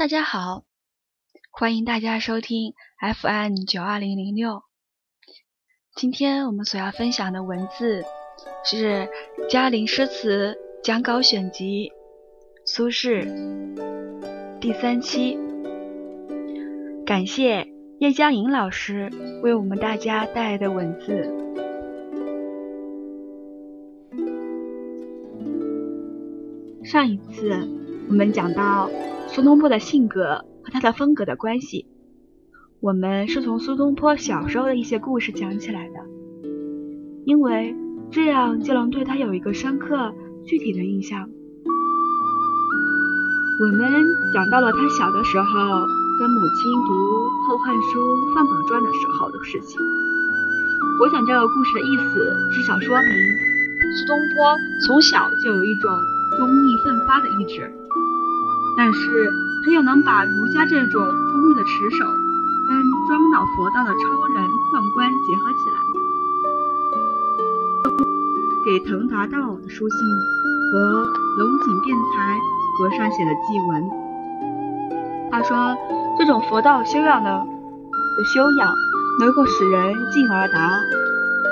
大家好，欢迎大家收听 FM 九二零零六。今天我们所要分享的文字是《嘉陵诗词讲稿选集》苏轼第三期。感谢叶嘉莹老师为我们大家带来的文字。上一次我们讲到。苏东坡的性格和他的风格的关系，我们是从苏东坡小时候的一些故事讲起来的，因为这样就能对他有一个深刻具体的印象。我们讲到了他小的时候跟母亲读《后汉书·范宝传》的时候的事情。我想这个故事的意思至少说明苏东坡从小就有一种忠义奋发的意志。但是他又能把儒家这种忠义的持守，跟装脑佛道的超然宦官结合起来。给腾达道的书信和龙井辩才和尚写的祭文，他说这种佛道修养的的修养，能够使人进而达，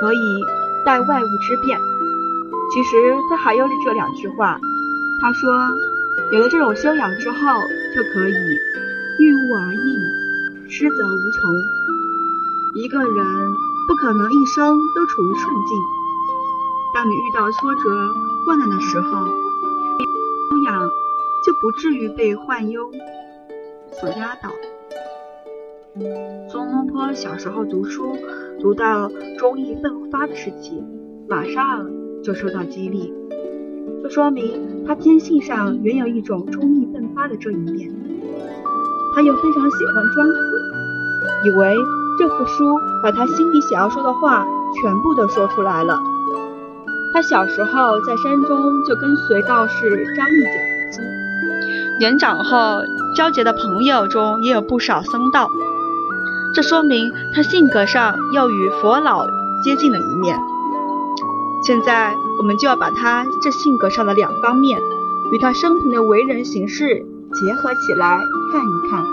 可以待外物之变。其实他还有这两句话，他说。有了这种修养之后，就可以遇物而应，失则无穷。一个人不可能一生都处于顺境，当你遇到挫折、困难的时候，修养就不至于被患忧所压倒。苏东坡小时候读书，读到忠义奋发的事情，马上就受到激励。这说明他天性上原有一种忠义奋发的这一面。他又非常喜欢庄子，以为这幅书把他心里想要说的话全部都说出来了。他小时候在山中就跟随道士张义讲经，年长后交结的朋友中也有不少僧道。这说明他性格上又与佛老接近了一面。现在。我们就要把他这性格上的两方面，与他生平的为人行事结合起来看一看。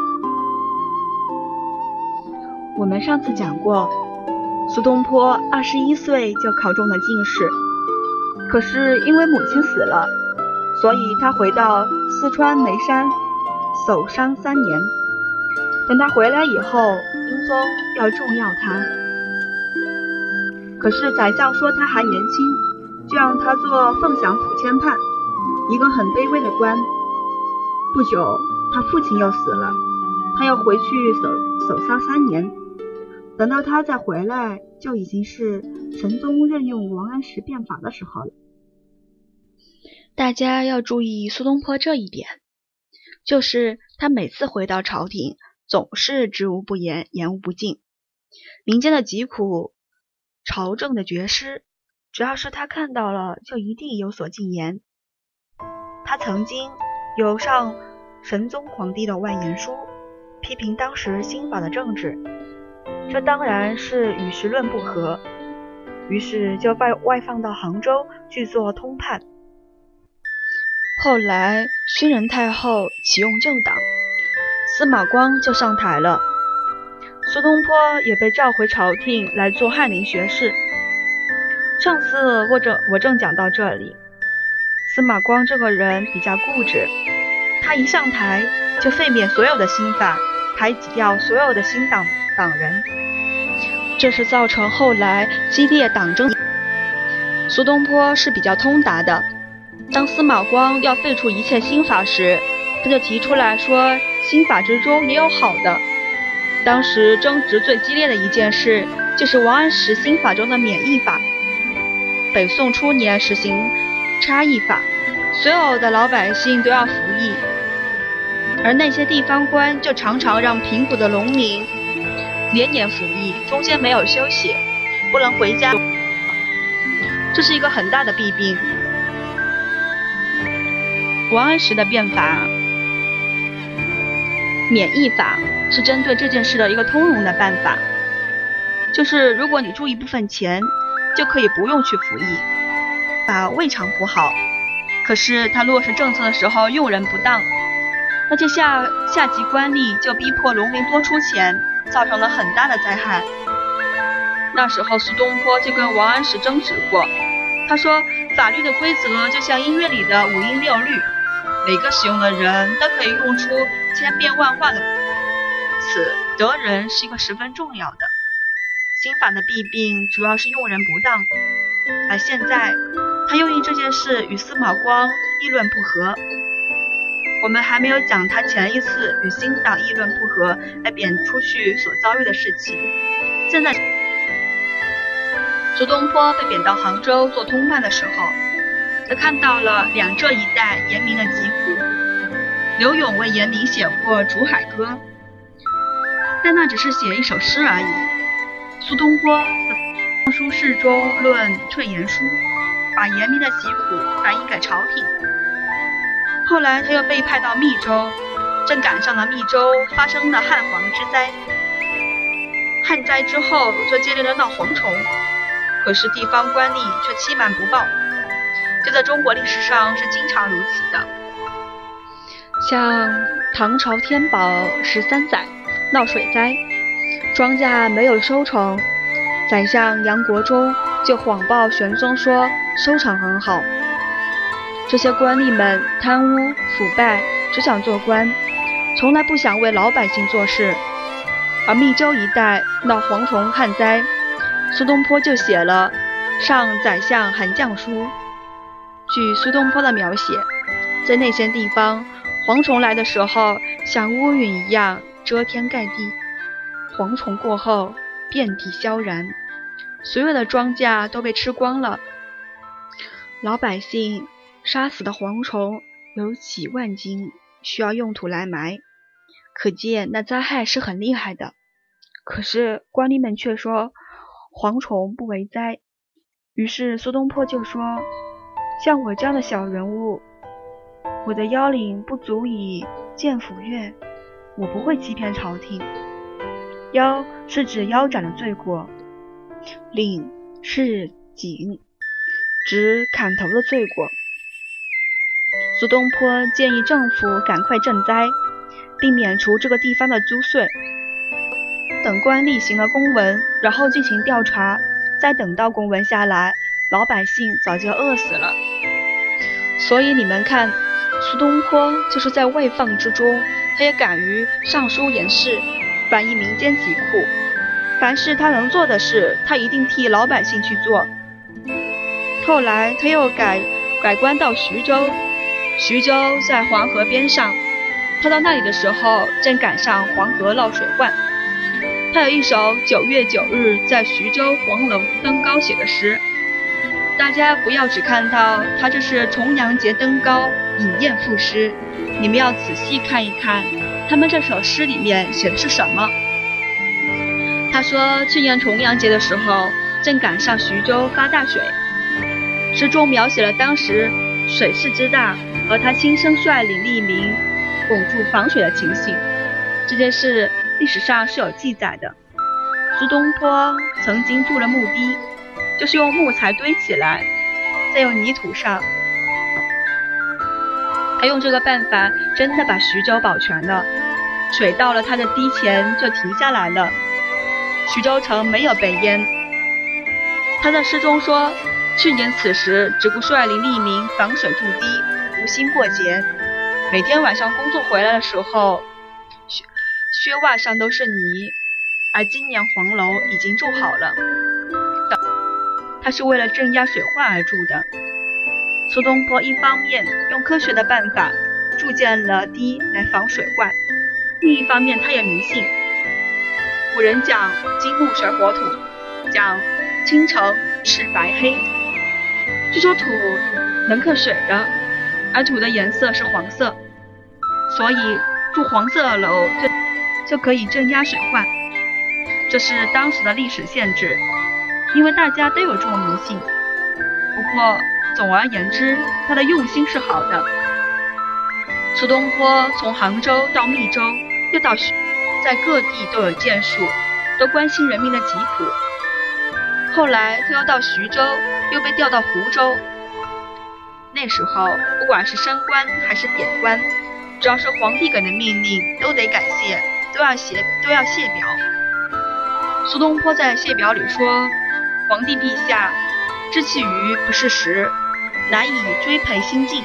我们上次讲过，苏东坡二十一岁就考中了进士，可是因为母亲死了，所以他回到四川眉山守丧三年。等他回来以后，英宗要重用他，可是宰相说他还年轻。就让他做凤翔府签判，一个很卑微的官。不久，他父亲又死了，他要回去守守丧三年。等到他再回来，就已经是神宗任用王安石变法的时候了。大家要注意苏东坡这一点，就是他每次回到朝廷，总是知无不言，言无不尽。民间的疾苦，朝政的绝诗。只要是他看到了，就一定有所进言。他曾经有上神宗皇帝的万言书，批评当时新法的政治，这当然是与时论不合，于是就外外放到杭州去做通判。后来宣仁太后启用旧党，司马光就上台了，苏东坡也被召回朝廷来做翰林学士。上次我正我正讲到这里，司马光这个人比较固执，他一上台就废免所有的新法，排挤掉所有的新党党人，这是造成后来激烈党争。苏东坡是比较通达的，当司马光要废除一切新法时，他就提出来说新法之中也有好的。当时争执最激烈的一件事，就是王安石新法中的免役法。北宋初年实行差役法，所有的老百姓都要服役，而那些地方官就常常让贫苦的农民年年服役，中间没有休息，不能回家，这是一个很大的弊病。王安石的变法免役法是针对这件事的一个通融的办法，就是如果你出一部分钱。就可以不用去服役，把未尝不好。可是他落实政策的时候用人不当，那些下下级官吏就逼迫农民多出钱，造成了很大的灾害。那时候苏东坡就跟王安石争执过，他说法律的规则就像音乐里的五音六律，每个使用的人都可以用出千变万化的，此得人是一个十分重要的。新法的弊病主要是用人不当，而现在他又因这件事与司马光议论不和。我们还没有讲他前一次与新党议论不和而贬出去所遭遇的事情。现在，苏东坡被贬到杭州做通判的时候，他看到了两浙一带严明的疾苦。刘永为严明写过《竹海歌》，但那只是写一首诗而已。苏东坡在书事中论退言书，把严明的疾苦反映给朝廷。后来他又被派到密州，正赶上了密州发生的旱蝗之灾。旱灾之后就接连的闹蝗虫，可是地方官吏却欺瞒不报，这在中国历史上是经常如此的。像唐朝天宝十三载闹水灾。庄稼没有收成，宰相杨国忠就谎报玄宗说收成很好。这些官吏们贪污腐败，只想做官，从来不想为老百姓做事。而密州一带闹蝗虫旱灾，苏东坡就写了《上宰相韩绛书》。据苏东坡的描写，在那些地方，蝗虫来的时候像乌云一样遮天盖地。蝗虫过后，遍地萧然，所有的庄稼都被吃光了。老百姓杀死的蝗虫有几万斤，需要用土来埋，可见那灾害是很厉害的。可是官吏们却说蝗虫不为灾，于是苏东坡就说：“像我这样的小人物，我的腰领不足以见府院，我不会欺骗朝廷。”腰是指腰斩的罪过，领是颈，指砍头的罪过。苏东坡建议政府赶快赈灾，并免除这个地方的租税。等官吏行了公文，然后进行调查，再等到公文下来，老百姓早就饿死了。所以你们看，苏东坡就是在外放之中，他也敢于上书言事。反映民间疾苦，凡是他能做的事，他一定替老百姓去做。后来他又改改官到徐州，徐州在黄河边上，他到那里的时候正赶上黄河闹水患。他有一首九月九日在徐州黄楼登高写的诗，大家不要只看到他这是重阳节登高饮宴赋诗，你们要仔细看一看。他们这首诗里面写的是什么？他说，去年重阳节的时候，正赶上徐州发大水。诗中描写了当时水势之大，和他亲身率领吏民拱筑防水的情形。这件事历史上是有记载的。苏东坡曾经筑了木堤，就是用木材堆起来，再用泥土上。他用这个办法，真的把徐州保全了。水到了他的堤前就停下来了，徐州城没有被淹。他在诗中说：“去年此时，只顾率领吏民防水筑堤，无心过节。每天晚上工作回来的时候，靴靴袜上都是泥。而今年黄楼已经筑好了，他是为了镇压水患而筑的。”苏东坡一方面用科学的办法筑建了堤来防水患，另一方面他也迷信。古人讲金木水火土，讲青橙赤白黑，据说土能克水的，而土的颜色是黄色，所以筑黄色楼就就可以镇压水患。这是当时的历史限制，因为大家都有这种迷信。不过。总而言之，他的用心是好的。苏东坡从杭州到密州，又到徐，在各地都有建树，都关心人民的疾苦。后来他又到徐州，又被调到湖州。那时候，不管是升官还是贬官，只要是皇帝给的命令，都得感谢，都要写，都要谢表。苏东坡在谢表里说：“皇帝陛下，知其愚不是时，难以追培新进。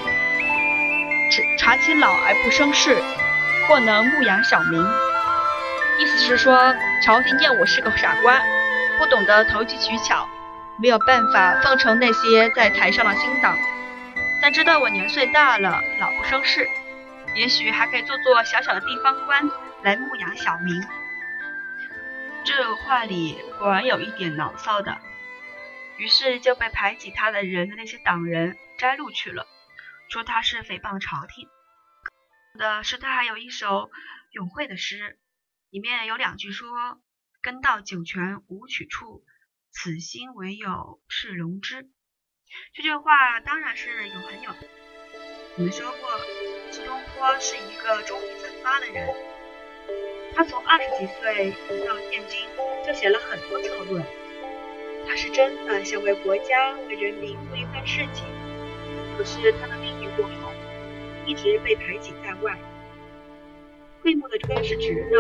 察其老而不生事，或能牧养小民。”意思是说，朝廷见我是个傻瓜，不懂得投机取巧，没有办法奉承那些在台上的新党。但知道我年岁大了，老不生事，也许还可以做做小小的地方官来牧养小民。这话里果然有一点牢骚的，于是就被排挤他的人的那些党人摘录去了，说他是诽谤朝廷。的是他还有一首咏会的诗，里面有两句说：“根到九泉无取处，此心唯有是龙之。”这句话当然是有很有。我们说过，苏东坡是一个忠于奋发的人。他从二十几岁到现今，就写了很多策论。他是真的想为国家、为人民做一番事情。可是他的命运不好，一直被排挤在外。桧木的根是直的，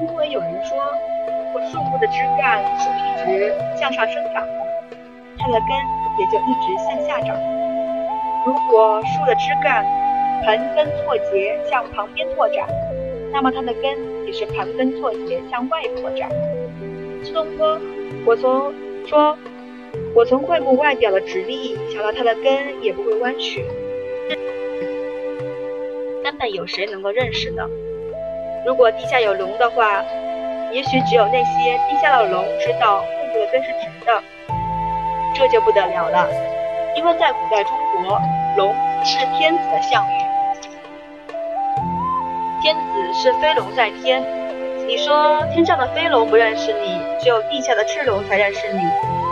因为有人说，如果树木的枝干是一直向上生长的，它的根。也就一直向下长。如果树的枝干盘根错节向旁边拓展，那么它的根也是盘根错节向外扩展。苏东坡，我从说，我从桧木外表的直立，想到它的根也不会弯曲，根本有谁能够认识呢？如果地下有龙的话，也许只有那些地下的龙知道桧木的根是直的。这就不得了了，因为在古代中国，龙是天子的象羽，天子是飞龙在天。你说天上的飞龙不认识你，只有地下的赤龙才认识你，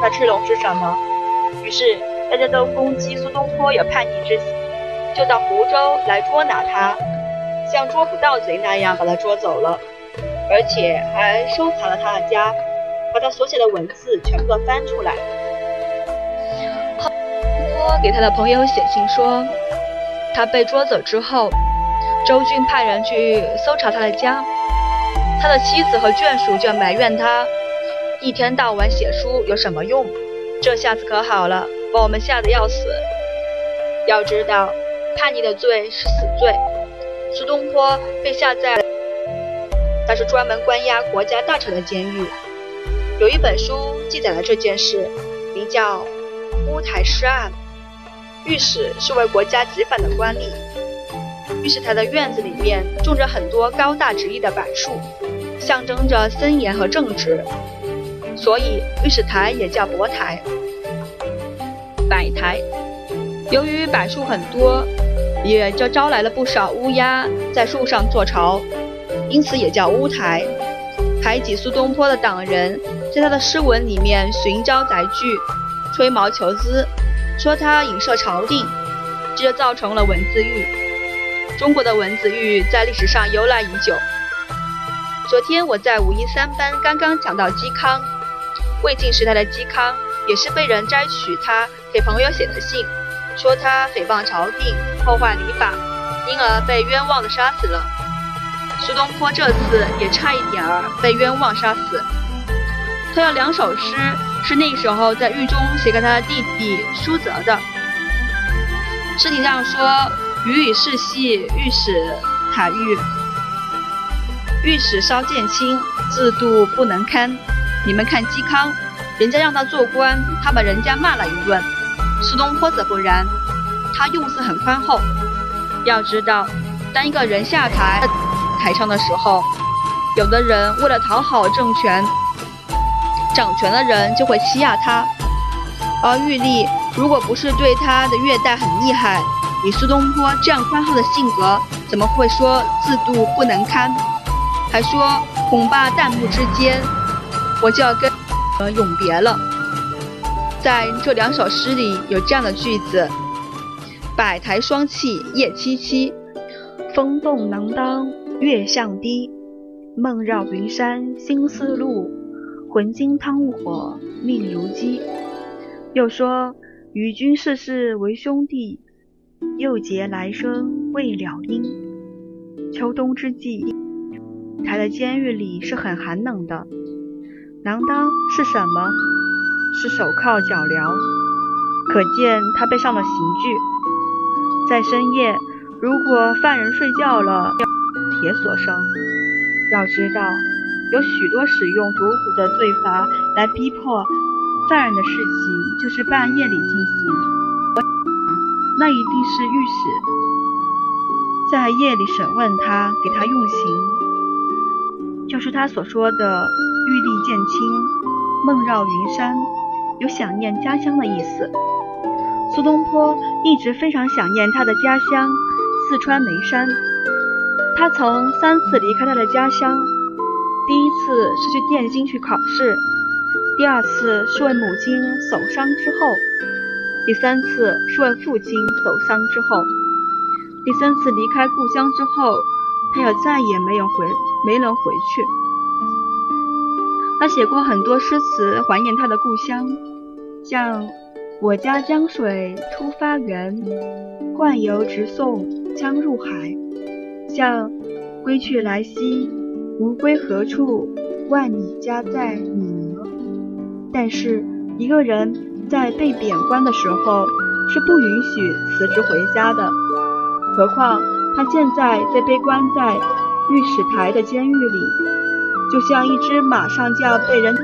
那赤龙是什么？于是大家都攻击苏东坡有叛逆之心，就到湖州来捉拿他，像捉捕盗贼那样把他捉走了，而且还收藏了他的家，把他所写的文字全部都翻出来。苏东坡给他的朋友写信说，他被捉走之后，周俊派人去搜查他的家，他的妻子和眷属就埋怨他，一天到晚写书有什么用？这下子可好了，把我们吓得要死。要知道，叛逆的罪是死罪。苏东坡被下在，那是专门关押国家大臣的监狱。有一本书记载了这件事，名叫《乌台诗案》。御史是为国家执法的官吏，御史台的院子里面种着很多高大直立的柏树，象征着森严和正直，所以御史台也叫柏台。柏台，由于柏树很多，也就招来了不少乌鸦在树上做巢，因此也叫乌台。排挤苏东坡的党人，在他的诗文里面寻招载具，吹毛求疵。说他影射朝廷，这就造成了文字狱。中国的文字狱在历史上由来已久。昨天我在五一三班刚刚讲到嵇康，魏晋时代的嵇康也是被人摘取他给朋友写的信，说他诽谤朝廷，破坏礼法，因而被冤枉的杀死了。苏东坡这次也差一点儿被冤枉杀死，他有两首诗。是那时候在狱中写给他的弟弟苏辙的。诗题上说：“余以世系御史塔狱，御史稍见轻，制度不能堪。”你们看嵇康，人家让他做官，他把人家骂了一顿。苏东坡则不然，他用词很宽厚。要知道，当一个人下台台上的时候，有的人为了讨好政权。掌权的人就会欺压他，而玉立如果不是对他的虐待很厉害，以苏东坡这样宽厚的性格，怎么会说制度不能堪？还说恐怕旦暮之间，我就要跟呃永别了。在这两首诗里有这样的句子：百台霜气夜凄凄，风动能当月向低，梦绕云山心思路。魂惊汤火，命如鸡。又说与君世世为兄弟，又结来生未。了因。秋冬之际，台的监狱里是很寒冷的，囊当是什么？是手铐脚镣，可见他被上了刑具。在深夜，如果犯人睡觉了，铁锁声。要知道，有许多使用毒虎的罪罚来逼迫犯人的事情，就是半夜里进行。那一定是御史在夜里审问他，给他用刑，就是他所说的“玉立剑清，梦绕云山”，有想念家乡的意思。苏东坡一直非常想念他的家乡四川眉山。他曾三次离开他的家乡，第一次是去汴京去考试，第二次是为母亲守丧之后，第三次是为父亲守丧之后。第三次离开故乡之后，他又再也没有回，没能回去。写过很多诗词怀念他的故乡，像“我家江水初发源，惯游直送江入海”。像归去来兮，无归何处？万里家在你额。但是一个人在被贬官的时候是不允许辞职回家的，何况他现在在被关在御史台的监狱里，就像一只马上就要被人。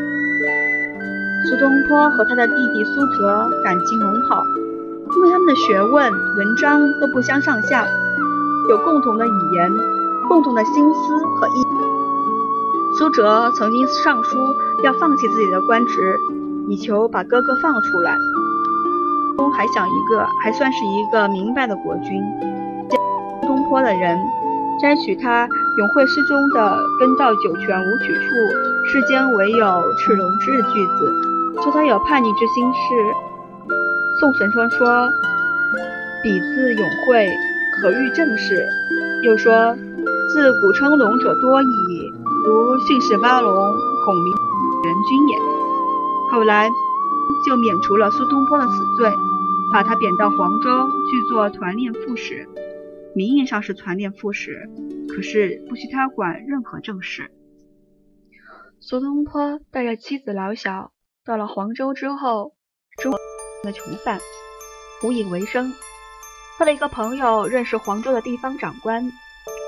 苏东坡和他的弟弟苏辙感情很好，因为他们的学问、文章都不相上下。有共同的语言，共同的心思和意。苏辙曾经上书要放弃自己的官职，以求把哥哥放出来。东还想一个还算是一个明白的国君。东坡的人摘取他咏会诗中的“根到九泉无取处，世间唯有赤龙之”的句子，说他有叛逆之心是。宋神春说：“彼自咏会。”可遇正事，又说自古称龙者多矣，如训士八龙、孔明元君也。后来就免除了苏东坡的死罪，把他贬到黄州去做团练副使，名义上是团练副使，可是不许他管任何正事。苏东坡带着妻子老小到了黄州之后，中的囚犯，无以为生。他的一个朋友认识黄州的地方长官，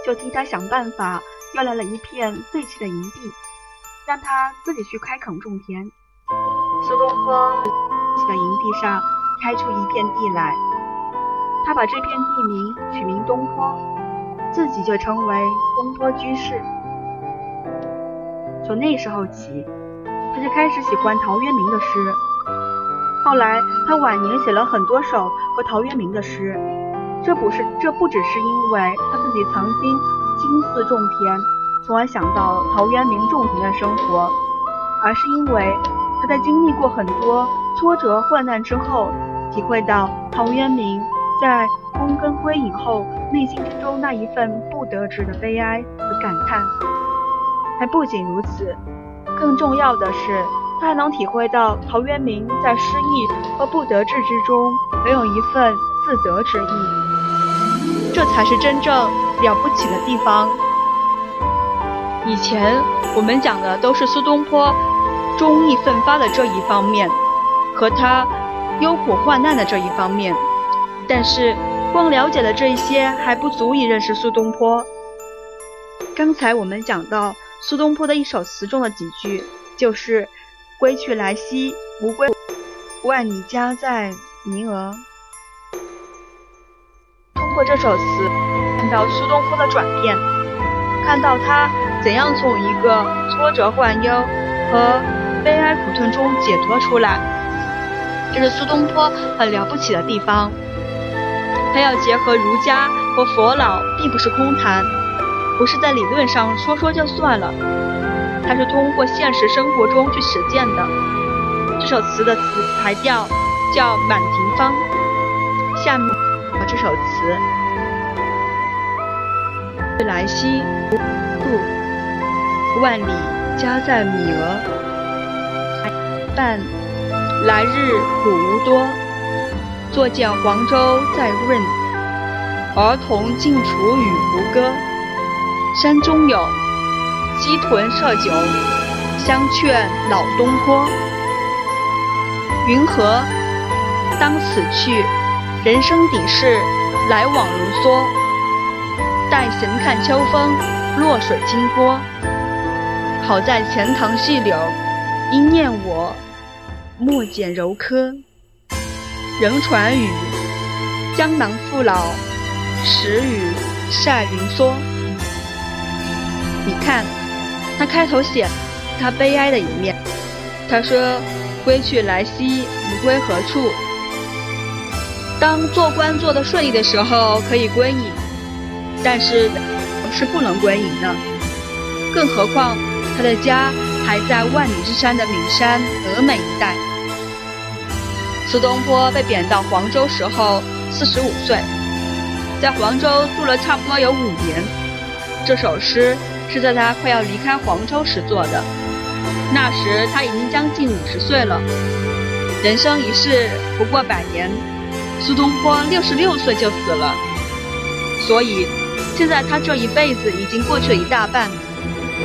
就替他想办法要来了一片废弃的营地，让他自己去开垦种田。苏东坡在营地上开出一片地来，他把这片地名取名东坡，自己就称为东坡居士。从那时候起，他就开始喜欢陶渊明的诗。后来，他晚年写了很多首和陶渊明的诗。这不是，这不只是因为他自己曾经亲自种田，从而想到陶渊明种田的生活，而是因为他在经历过很多挫折患难之后，体会到陶渊明在躬耕归隐后内心之中那一份不得志的悲哀和感叹。还不仅如此，更重要的是。他还能体会到陶渊明在失意和不得志之中，仍有一份自得之意，这才是真正了不起的地方。以前我们讲的都是苏东坡忠义奋发的这一方面，和他忧苦患难的这一方面，但是光了解了这一些还不足以认识苏东坡。刚才我们讲到苏东坡的一首词中的几句，就是。归去来兮，无归。万里家在尼额。通过这首词，看到苏东坡的转变，看到他怎样从一个挫折患忧和悲哀苦痛中解脱出来，这是苏东坡很了不起的地方。他要结合儒家和佛老，并不是空谈，不是在理论上说说就算了。它是通过现实生活中去实践的。这首词的词牌调叫《满庭芳》。下面这首词：来兮不，万里家在米额。伴来日苦无多，坐见黄州在润。儿童尽处与胡歌。山中有，鸡豚设酒，相劝老东坡。云何？当此去，人生底事，来往如梭。待闲看秋风，落水清波。好在钱塘细柳，应念我，莫剪柔柯。人传语，江南父老，时雨晒云梭。你看，他开头写他悲哀的一面。他说：“归去来兮，不归何处？”当做官做得顺利的时候，可以归隐，但是是不能归隐的。更何况他的家还在万里之山的岷山峨眉一带。苏东坡被贬到黄州时候四十五岁，在黄州住了差不多有五年。这首诗是在他快要离开黄州时做的，那时他已经将近五十岁了。人生一世不过百年，苏东坡六十六岁就死了，所以现在他这一辈子已经过去了一大半。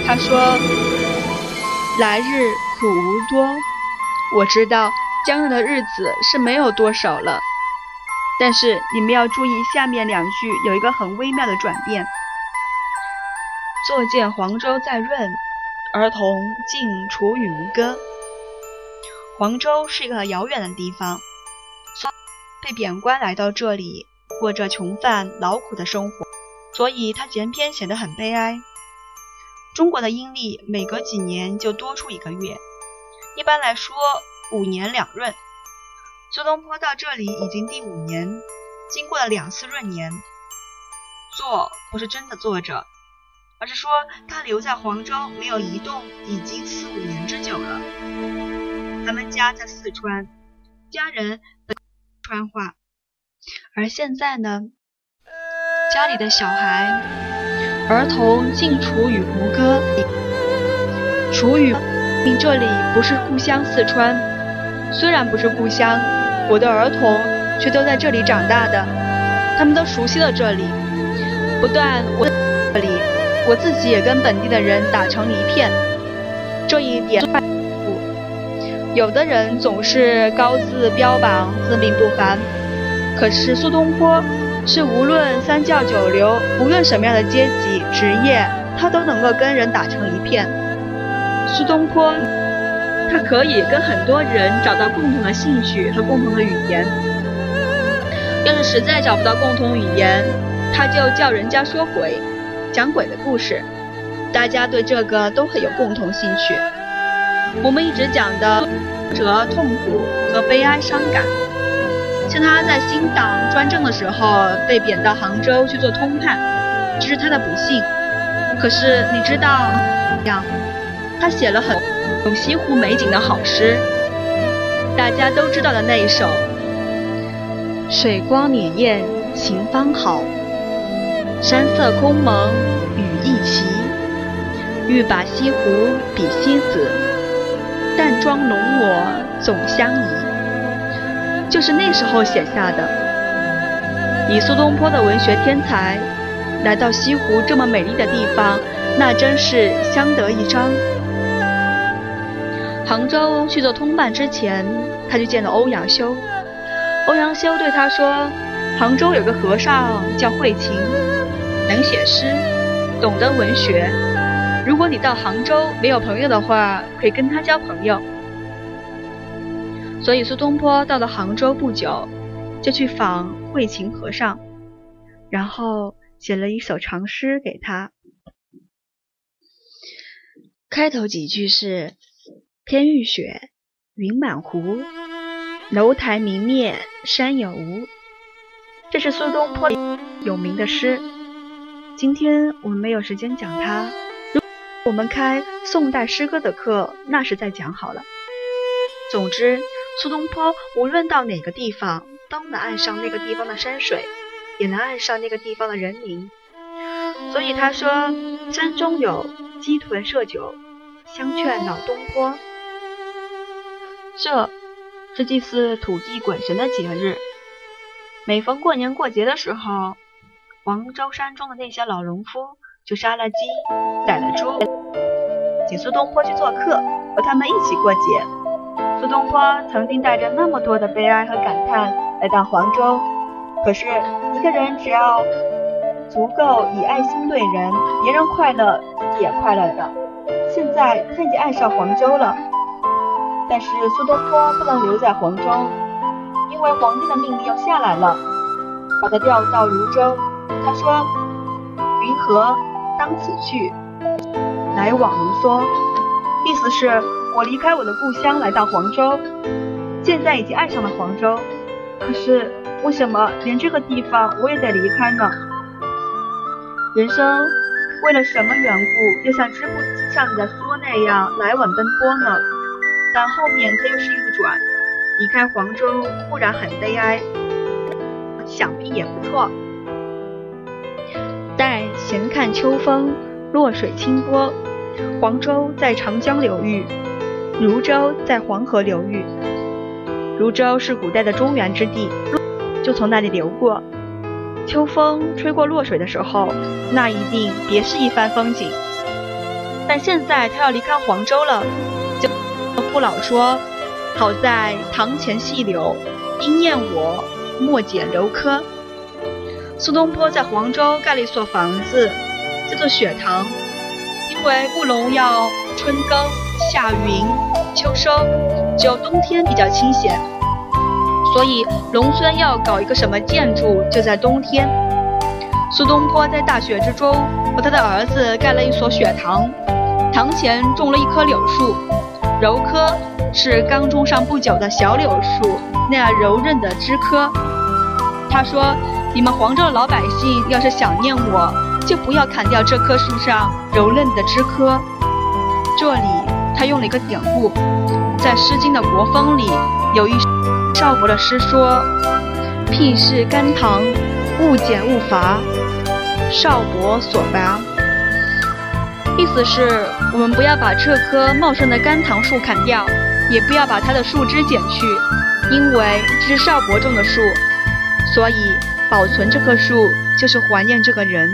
他说：“来日苦无多，我知道。”将来的日子是没有多少了，但是你们要注意下面两句有一个很微妙的转变。坐见黄州在润，儿童尽处与吴歌。黄州是一个遥远的地方，被贬官来到这里，过着穷饭劳苦的生活，所以他前篇显得很悲哀。中国的阴历每隔几年就多出一个月，一般来说。五年两闰，苏东坡到这里已经第五年，经过了两次闰年。坐不是真的坐着，而是说他留在黄州没有移动，已经四五年之久了。他们家在四川，家人本川话，而现在呢，家里的小孩儿童竟处与胡歌，楚语这里不是故乡四川。虽然不是故乡，我的儿童却都在这里长大的，他们都熟悉了这里。不但我这里，我自己也跟本地的人打成一片。这一点，有的人总是高自标榜自命不凡，可是苏东坡是无论三教九流，无论什么样的阶级职业，他都能够跟人打成一片。苏东坡。他可以跟很多人找到共同的兴趣和共同的语言。要是实在找不到共同语言，他就叫人家说鬼，讲鬼的故事。大家对这个都很有共同兴趣。我们一直讲的折痛苦和悲哀伤感，像他在新党专政的时候被贬到杭州去做通判，这是他的不幸。可是你知道，样他写了很。有西湖美景的好诗，大家都知道的那一首“水光潋滟晴方好，山色空蒙雨亦奇。欲把西湖比西子，淡妆浓抹总相宜。”就是那时候写下的。以苏东坡的文学天才，来到西湖这么美丽的地方，那真是相得益彰。杭州去做通办之前，他就见了欧阳修。欧阳修对他说：“杭州有个和尚叫慧琴，能写诗，懂得文学。如果你到杭州没有朋友的话，可以跟他交朋友。”所以苏东坡到了杭州不久，就去访慧琴和尚，然后写了一首长诗给他。开头几句是。天欲雪，云满湖，楼台明灭山有无。这是苏东坡有名的诗。今天我们没有时间讲它，如我们开宋代诗歌的课，那时再讲好了。总之，苏东坡无论到哪个地方，都能爱上那个地方的山水，也能爱上那个地方的人民。所以他说：“山中有，鸡豚设酒，相劝老东坡。”这是祭祀土地鬼神的节日。每逢过年过节的时候，黄州山中的那些老农夫就杀了鸡，宰了猪，请苏东坡去做客，和他们一起过节。苏东坡曾经带着那么多的悲哀和感叹来到黄州，可是一个人只要足够以爱心对人，别人快乐，自己也快乐的。现在他已经爱上黄州了，但是苏东坡不能留在黄州，因为皇帝的命令要下来了，把他调到汝州。他说：“云何当此去，来往如梭。”意思是我离开我的故乡来到黄州，现在已经爱上了黄州，可是为什么连这个地方我也得离开呢？人生为了什么缘故要像织布像你的梭那样来往奔波呢？但后面它又是一个转，离开黄州固然很悲哀，想必也不错。待闲看秋风，落水清波。黄州在长江流域，汝州在黄河流域。汝州是古代的中原之地，就从那里流过。秋风吹过洛水的时候，那一定别是一番风景。但现在他要离开黄州了，不老说：“好在堂前细柳，应念我，莫剪柔柯。”苏东坡在黄州盖了一所房子，叫做雪堂，因为务农要春耕、夏耘、秋收，只有冬天比较清闲，所以农村要搞一个什么建筑，就在冬天。苏东坡在大雪之中和他的儿子盖了一所雪堂，堂前种了一棵柳树，柔柯是刚种上不久的小柳树那样柔韧的枝柯。他说。你们黄州的老百姓要是想念我，就不要砍掉这棵树上柔嫩的枝柯。这里他用了一个典故，在《诗经》的《国风》里有一少伯的诗说：“辟是甘棠，勿剪勿伐，少伯所拔。”意思是我们不要把这棵茂盛的甘棠树砍掉，也不要把它的树枝剪去，因为这是少伯种的树，所以。保存这棵树，就是怀念这个人。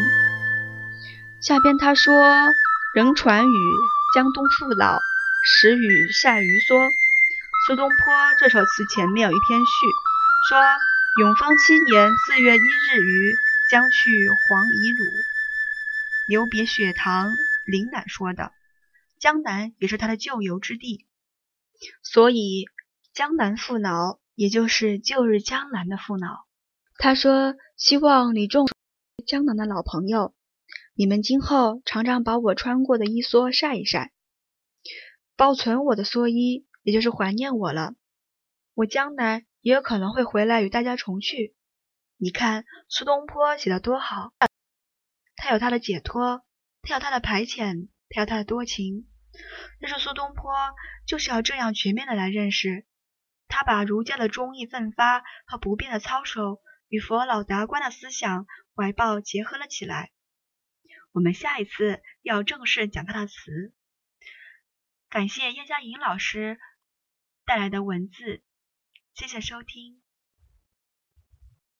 下边他说：“人传语，江东父老，时雨善于说。”苏东坡这首词前面有一篇序，说：“永丰七年四月一日于，将去黄夷汝，留别雪堂。”林乃说的，江南也是他的旧游之地，所以江南父老，也就是旧日江南的父老。他说：“希望你众江南的老朋友，你们今后常常把我穿过的衣蓑晒一晒，保存我的蓑衣，也就是怀念我了。我将来也有可能会回来与大家重聚。你看苏东坡写的多好，他有他的解脱，他有他的排遣，他有他的多情。但是苏东坡，就是要这样全面的来认识。他把儒家的忠义奋发和不变的操守。”与佛老达观的思想怀抱结合了起来。我们下一次要正式讲他的词。感谢叶嘉莹老师带来的文字，谢谢收听。